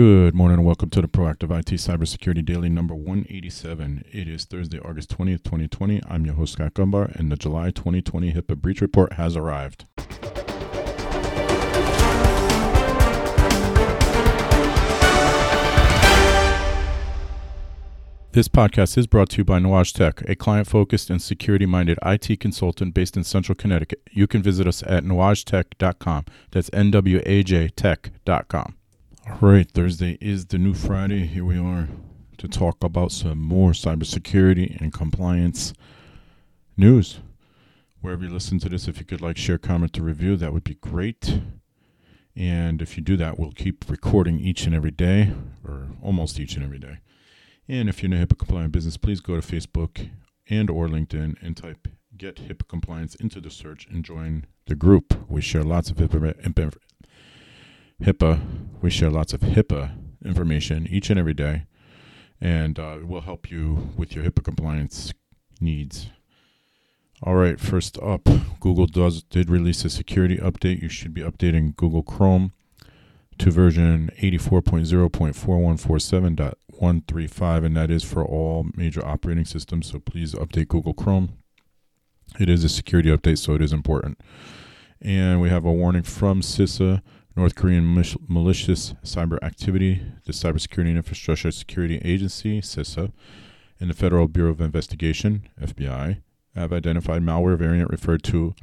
Good morning and welcome to the Proactive IT Cybersecurity Daily number 187. It is Thursday, August 20th, 2020. I'm your host, Scott Gumbar, and the July 2020 HIPAA breach report has arrived. This podcast is brought to you by Nuage Tech, a client focused and security minded IT consultant based in central Connecticut. You can visit us at nuagetech.com. That's N W A J tech.com. All right, Thursday is the new Friday. Here we are to talk about some more cybersecurity and compliance news. Wherever you listen to this, if you could like, share, comment, or review, that would be great. And if you do that, we'll keep recording each and every day, or almost each and every day. And if you're in a HIPAA compliant business, please go to Facebook and or LinkedIn and type get HIPAA compliance into the search and join the group. We share lots of HIPAA, HIPAA we share lots of HIPAA information each and every day, and uh, we'll help you with your HIPAA compliance needs. All right, first up, Google does did release a security update. You should be updating Google Chrome to version 84.0.4147.135, and that is for all major operating systems. So please update Google Chrome. It is a security update, so it is important. And we have a warning from CISA, North Korean malicious cyber activity, the Cybersecurity and Infrastructure Security Agency, CISA, and the Federal Bureau of Investigation, FBI, have identified malware variant referred to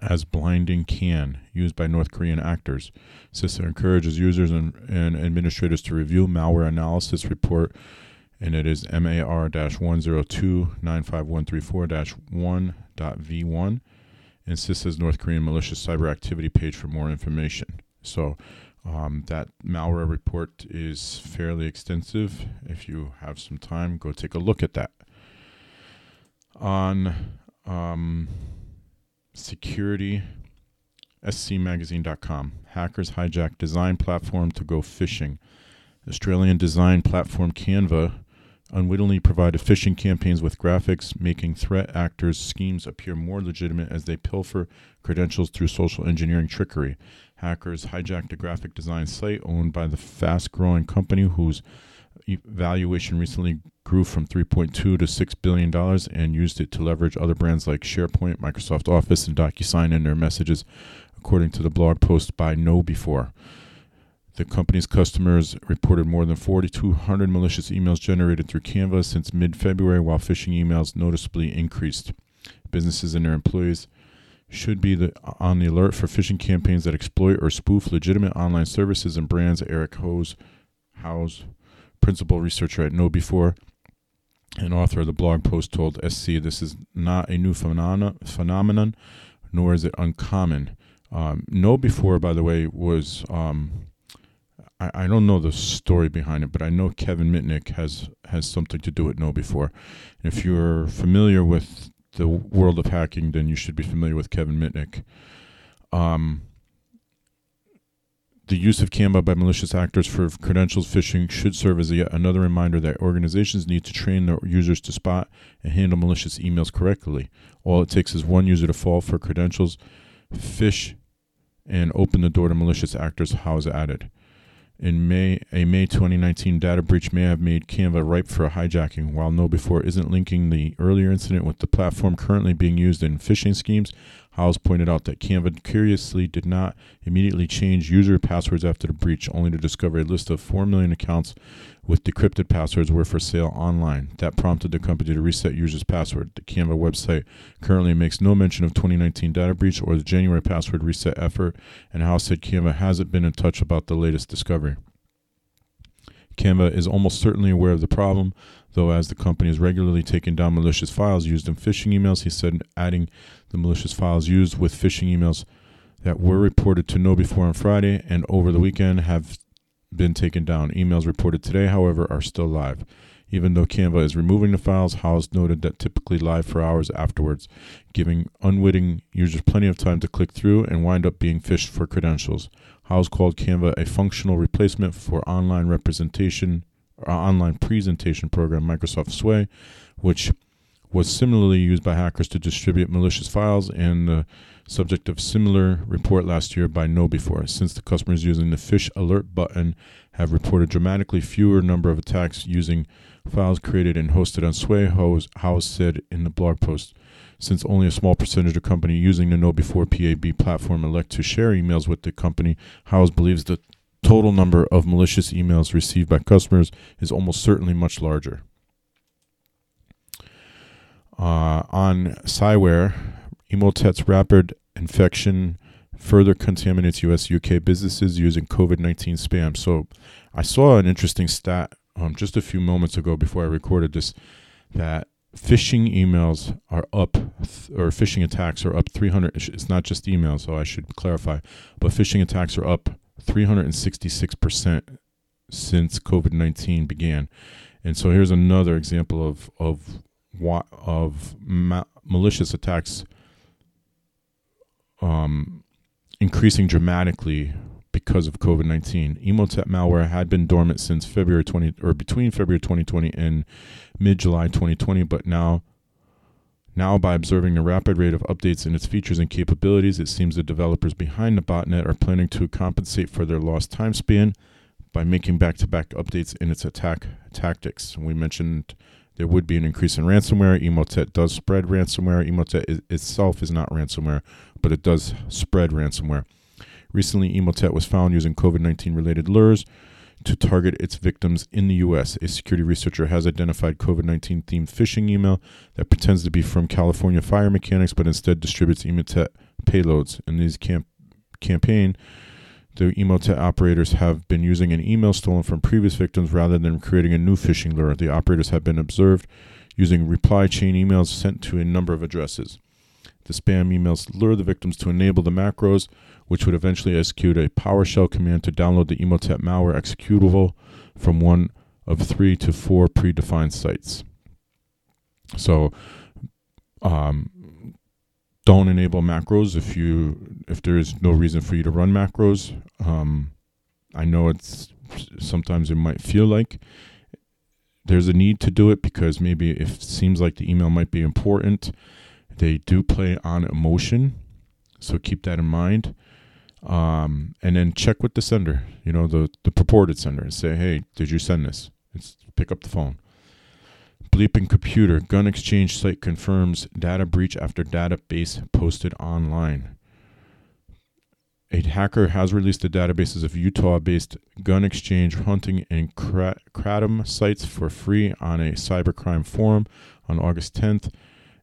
as BLINDINGCAN used by North Korean actors. CISA encourages users and, and administrators to review malware analysis report, and it is MAR 102 95134 1.V1 and CISA's North Korean malicious cyber activity page for more information. So, um, that malware report is fairly extensive. If you have some time, go take a look at that. On um, security scmagazine.com. Hackers hijack design platform to go phishing. Australian design platform Canva unwittingly provided phishing campaigns with graphics, making threat actors' schemes appear more legitimate as they pilfer credentials through social engineering trickery. Hackers hijacked a graphic design site owned by the fast growing company whose valuation recently grew from 3.2 to 6 billion dollars and used it to leverage other brands like SharePoint, Microsoft Office, and DocuSign in their messages, according to the blog post by KnowBe4. The company's customers reported more than 4,200 malicious emails generated through Canva since mid February, while phishing emails noticeably increased. Businesses and their employees should be the, on the alert for phishing campaigns that exploit or spoof legitimate online services and brands. Eric Hose, House, principal researcher at KnowBe4 and author of the blog post told SC this is not a new phenomena, phenomenon, nor is it uncommon. Um, KnowBe4, by the way, was um, I, I don't know the story behind it, but I know Kevin Mitnick has has something to do with KnowBe4. And if you're familiar with the world of hacking, then you should be familiar with Kevin Mitnick. Um, the use of Canva by malicious actors for credentials phishing should serve as yet another reminder that organizations need to train their users to spot and handle malicious emails correctly. All it takes is one user to fall for credentials, phish, and open the door to malicious actors' Howes added. In May, a May 2019 data breach may have made Canva ripe for a hijacking. While KnowBe4 isn't linking the earlier incident with the platform currently being used in phishing schemes, Howes pointed out that Canva curiously did not immediately change user passwords after the breach, only to discover a list of 4 million accounts with decrypted passwords were for sale online. That prompted the company to reset users' password. The Canva website currently makes no mention of 2019 data breach or the January password reset effort, and Howes said Canva hasn't been in touch about the latest discovery. Canva is almost certainly aware of the problem, though, as the company is regularly taking down malicious files used in phishing emails, he said adding the malicious files used with phishing emails that were reported to KnowBe4 on Friday and over the weekend have been taken down. Emails reported today, however, are still live. Even though Canva is removing the files, Howes noted that typically live for hours afterwards, giving unwitting users plenty of time to click through and wind up being phished for credentials. Howes called Canva a functional replacement for online representation or online presentation program Microsoft Sway, which was similarly used by hackers to distribute malicious files and the subject of similar report last year by KnowBe4. Since the customers using the Phish Alert button have reported dramatically fewer number of attacks using files created and hosted on Sway, Howes said in the blog post. Since only a small percentage of company using the KnowBe4 PAB platform elect to share emails with the company, Howes believes the total number of malicious emails received by customers is almost certainly much larger. Uh, on Cyware, Emotet's rapid infection further contaminates U.S. UK businesses using COVID 19 spam. So I saw an interesting stat um, just a few moments ago before I recorded this that phishing emails are up, th- or phishing attacks are up 300. It's not just emails, so I should clarify, but phishing attacks are up 366% since COVID 19 began. And so here's another example of, of, of ma- malicious attacks um, increasing dramatically because of COVID 19. Emotet malware had been dormant since February 20 or between February 2020 and mid July 2020, but now now, by observing the rapid rate of updates in its features and capabilities, it seems the developers behind the botnet are planning to compensate for their lost time span by making back to back updates in its attack tactics. We mentioned there would be an increase in ransomware. Emotet does spread ransomware. Emotet itself is not ransomware, but it does spread ransomware. Recently, Emotet was found using COVID 19 related lures to target its victims in the U.S. A security researcher has identified COVID 19 themed phishing email that pretends to be from California fire mechanics but instead distributes Emotet payloads. In these camp- campaign, the Emotet operators have been using an email stolen from previous victims rather than creating a new phishing lure. The operators have been observed using reply chain emails sent to a number of addresses. The spam emails lure the victims to enable the macros, which would eventually execute a PowerShell command to download the Emotet malware executable from one of three to four predefined sites. So, um, don't enable macros if you if there is no reason for you to run macros. Um, I know it's sometimes it might feel like there's a need to do it because maybe if it seems like the email might be important they do play on emotion, so keep that in mind. Um, and then check with the sender, you know, the, the purported sender, and say, hey, did you send this? It's, pick up the phone. Bleeping computer, gun exchange site confirms data breach after database posted online. A hacker has released the databases of Utah based gun exchange, hunting, and kratom sites for free on a cybercrime forum on August 10th.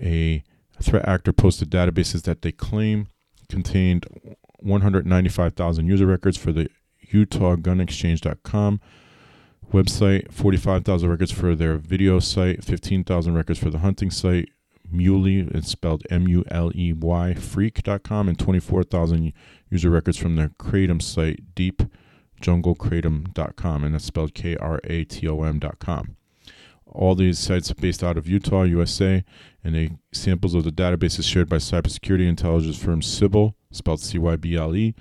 A threat actor posted databases that they claim contained 195,000 user records for the UtahGunExchange.com website, 45,000 records for their video site, 15,000 records for the hunting site, Muley, it's spelled M U L E Y, freak.com, and 24,000 user records from their Kratom site, deepjunglekratom.com, and that's spelled K R A T O M.com. All these sites are based out of Utah, USA, and they samples of the databases shared by cybersecurity intelligence firm Cyble, spelled C-Y-B-L-E,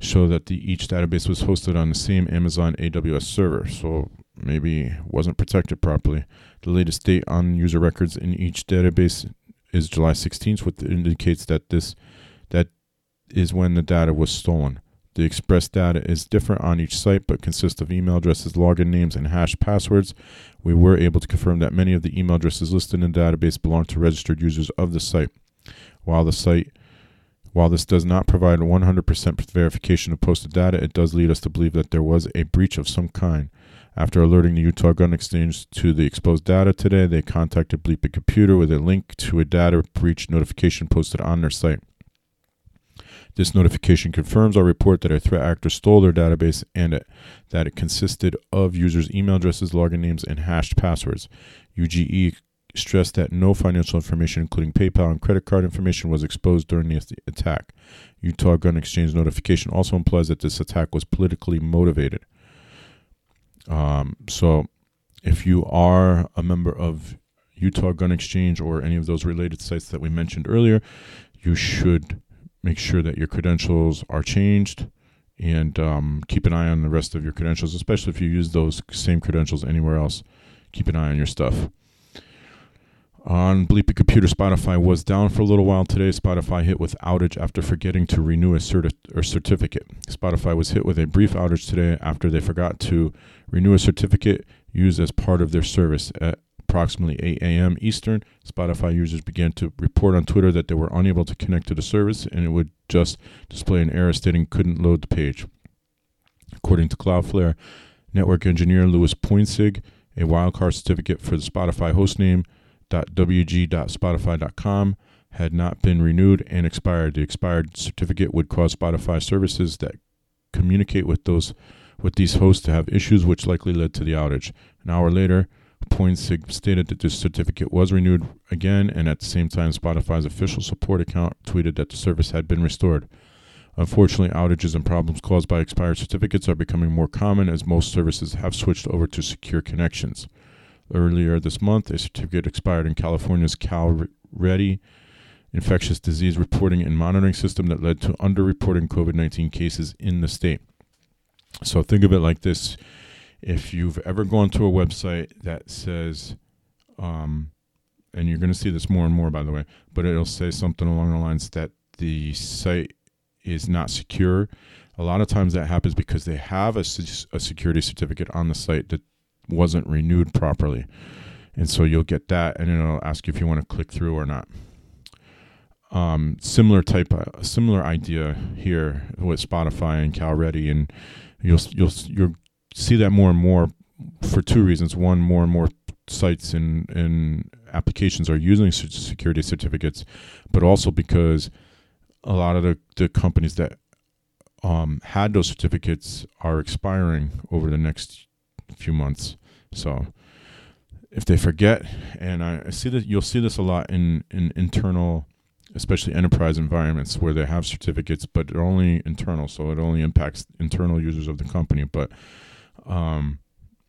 show that the, each database was hosted on the same Amazon AWS server, so maybe wasn't protected properly. The latest date on user records in each database is July 16th, which indicates that this that is when the data was stolen. The express data is different on each site but consists of email addresses, login names, and hash passwords. We were able to confirm that many of the email addresses listed in the database belong to registered users of the site. While the site while this does not provide 100% verification of posted data, it does lead us to believe that there was a breach of some kind. After alerting the Utah Gun Exchange to the exposed data today, they contacted Bleeping Computer with a link to a data breach notification posted on their site. This notification confirms our report that a threat actor stole their database and it, that it consisted of users' email addresses, login names, and hashed passwords. UGE stressed that no financial information, including PayPal and credit card information, was exposed during the attack. Utah Gun Exchange notification also implies that this attack was politically motivated. Um, so, if you are a member of Utah Gun Exchange or any of those related sites that we mentioned earlier, you should make sure that your credentials are changed and um, keep an eye on the rest of your credentials, especially if you use those same credentials anywhere else. Keep an eye on your stuff. On Bleepy Computer, Spotify was down for a little while today. Spotify hit with outage after forgetting to renew a certi- or certificate. Spotify was hit with a brief outage today after they forgot to renew a certificate used as part of their service. At approximately 8 a.m. Eastern, Spotify users began to report on Twitter that they were unable to connect to the service and it would just display an error stating couldn't load the page. According to Cloudflare, network engineer Louis Pointsig, a wildcard certificate for the Spotify hostname .wg.spotify.com had not been renewed and expired. The expired certificate would cause Spotify services that communicate with those with these hosts to have issues, which likely led to the outage. An hour later, Pointsig stated that the certificate was renewed again, and at the same time, Spotify's official support account tweeted that the service had been restored. Unfortunately, outages and problems caused by expired certificates are becoming more common as most services have switched over to secure connections. Earlier this month, a certificate expired in California's Cal Ready infectious disease reporting and monitoring system that led to underreporting COVID 19 cases in the state. So think of it like this if you've ever gone to a website that says, um, and you're going to see this more and more, by the way, but it'll say something along the lines that the site is not secure. A lot of times that happens because they have a, a security certificate on the site that wasn't renewed properly. And so you'll get that, and it'll ask you if you want to click through or not. Um, similar type, uh, similar idea here with Spotify and CalREDIE, and you'll you'll you'll see that more and more for two reasons. One, more and more sites and and applications are using security certificates, but also because a lot of the, the companies that um, had those certificates are expiring over the next few months. So if they forget, and I see that you'll see this a lot in, in internal, especially enterprise environments where they have certificates, but they're only internal, so it only impacts internal users of the company. But um,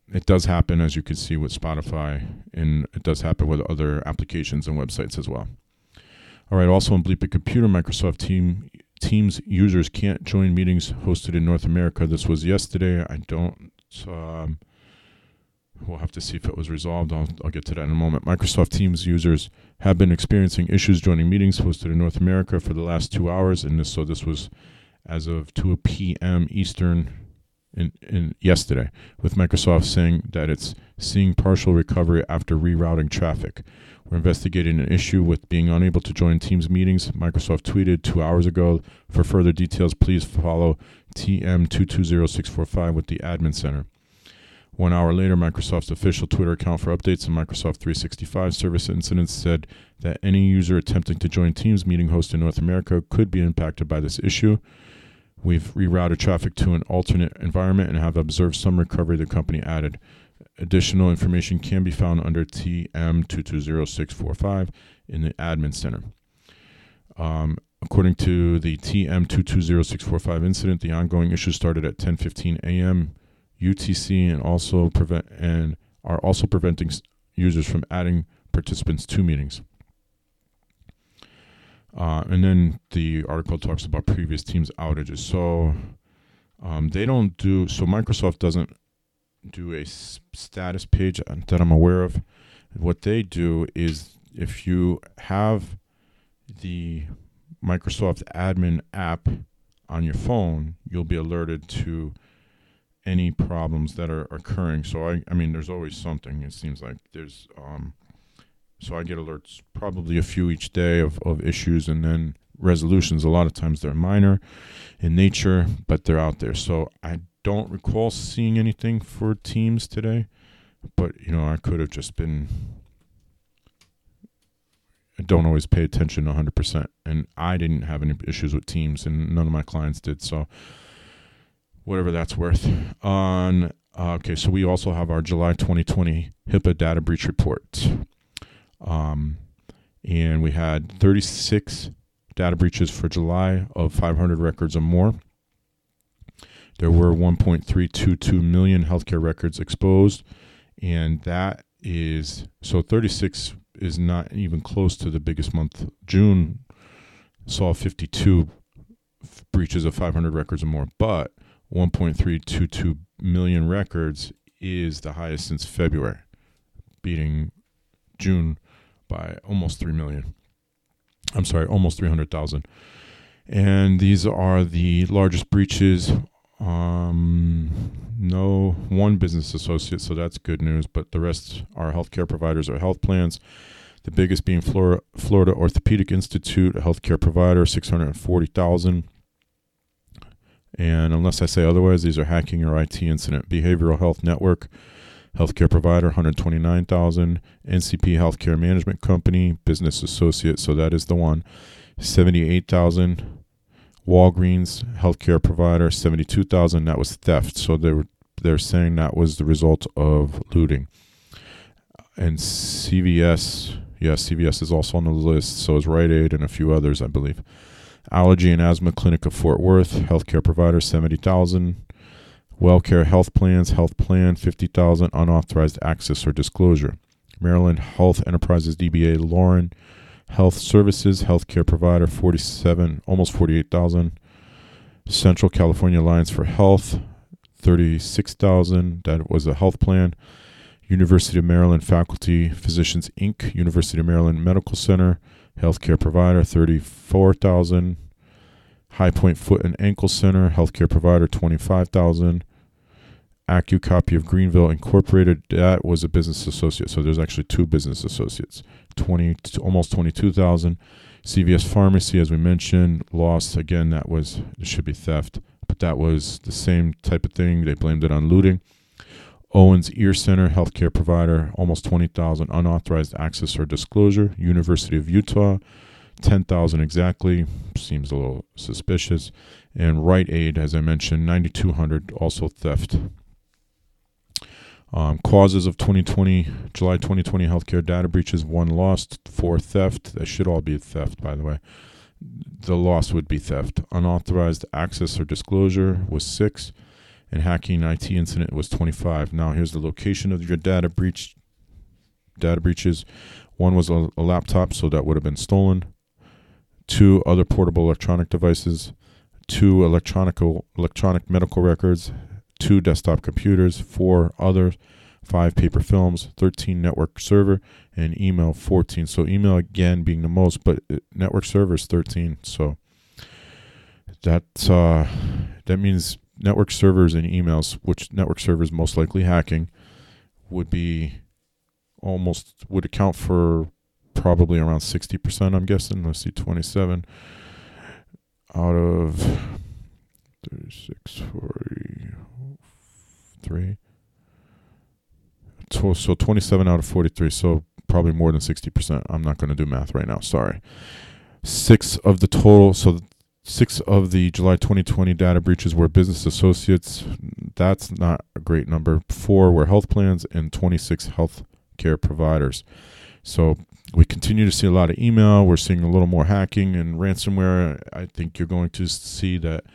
it does happen, as you can see with Spotify, and it does happen with other applications and websites as well. All right, also on Bleepy Computer, Microsoft Team Teams users can't join meetings hosted in North America. This was yesterday. I don't. Um, We'll have to see if it was resolved. I'll, I'll get to that in a moment. Microsoft Teams users have been experiencing issues joining meetings hosted in North America for the last two hours, and this so this was as of 2 p.m. Eastern in, in yesterday, with Microsoft saying that it's seeing partial recovery after rerouting traffic. We're investigating an issue with being unable to join Teams meetings. Microsoft tweeted two hours ago. For further details, please follow TM220645 with the Admin Center. One hour later, Microsoft's official Twitter account for updates on Microsoft 365 service incidents said that any user attempting to join Teams meeting host in North America could be impacted by this issue. We've rerouted traffic to an alternate environment and have observed some recovery, the company added. Additional information can be found under TM220645 in the Admin Center. Um, according to the TM220645 incident, the ongoing issue started at 10:15 a.m. UTC and also prevent and are also preventing users from adding participants to meetings. Uh, and then the article talks about previous Teams outages. So um, they don't do so. Microsoft doesn't do a status page that I'm aware of. What they do is if you have the Microsoft admin app on your phone, you'll be alerted to any problems that are occurring. So I, I mean, there's always something. It seems like there's, um, so I get alerts, probably a few each day of, of issues, and then resolutions. A lot of times they're minor in nature, but they're out there. So I don't recall seeing anything for teams today, but you know, I could have just been. I don't always pay attention 100%, and I didn't have any issues with teams, and none of my clients did. So whatever that's worth. On uh, okay, so we also have our July 2020 HIPAA data breach report, um, and we had 36 data breaches for July of 500 records or more. There were 1.322 million healthcare records exposed, and that is so 36 is not even close to the biggest month. June saw 52 breaches of 500 records or more, but 1.322 million records is the highest since February, beating June by almost 3 million. I'm sorry, almost 300,000. And these are the largest breaches. Um, no one business associate, so that's good news, but the rest are healthcare providers or health plans. The biggest being Florida, Florida Orthopedic Institute, a healthcare provider, 640,000. And unless I say otherwise, these are hacking or IT incident. Behavioral Health Network, healthcare provider, 129,000. NCP Healthcare Management Company, business associate, so that is the one, 78,000. Walgreens healthcare provider, 72,000. That was theft. So they were they're saying that was the result of looting. And CVS, yes, CVS is also on the list. So is Rite Aid and a few others, I believe. Allergy and Asthma Clinic of Fort Worth, healthcare provider, 70,000. WellCare Health Plans, health plan, 50,000. Unauthorized access or disclosure. Maryland Health Enterprises DBA Lorien Health Services, healthcare provider, 47, almost 48,000. Central California Alliance for Health, 36,000. That was a health plan. University of Maryland Faculty Physicians Inc., University of Maryland Medical Center, healthcare provider, 34,000. High Point Foot and Ankle Center, healthcare provider, 25,000. AccuCopy of Greenville Incorporated, that was a business associate. So there's actually two business associates. 20 almost 22,000. CVS Pharmacy as we mentioned, lost again that was it should be theft, but that was the same type of thing. They blamed it on looting. Owens Ear Center, healthcare provider, almost 20,000 unauthorized access or disclosure. University of Utah, 10,000 exactly, seems a little suspicious. And Rite Aid, as I mentioned, 9,200, also theft. Um, causes of 2020, July 2020 healthcare data breaches, one lost, four theft. That should all be theft, by the way. The loss would be theft. Unauthorized access or disclosure was six, and hacking IT incident was 25. Now, here's the location of your data breach. Data breaches. One was a, a laptop, so that would have been stolen. Two other portable electronic devices. Two electronic electronic medical records two desktop computers, four others, five paper films, 13 network server, and email 14. So email again being the most, but uh, network server is 13. So that uh, that means network servers and emails, which network servers most likely hacking, would be almost would account for probably around 60%. I'm guessing. Let's see, 27 out of 36, 40 three. So 27 out of 43. So probably more than 60%. I'm not going to do math right now. Sorry. Six of the total. So six of the July 2020 data breaches were business associates. That's not a great number. Four were health plans and 26 health care providers. So we continue to see a lot of email. We're seeing a little more hacking and ransomware. I think you're going to see that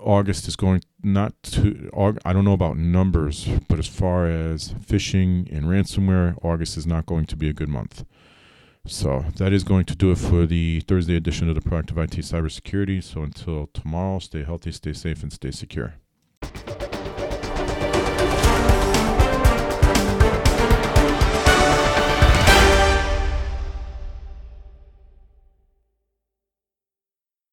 August is going not to. I don't know about numbers, but as far as phishing and ransomware, August is not going to be a good month. So that is going to do it for the Thursday edition of the Proactive IT Cybersecurity. So until tomorrow, stay healthy, stay safe, and stay secure.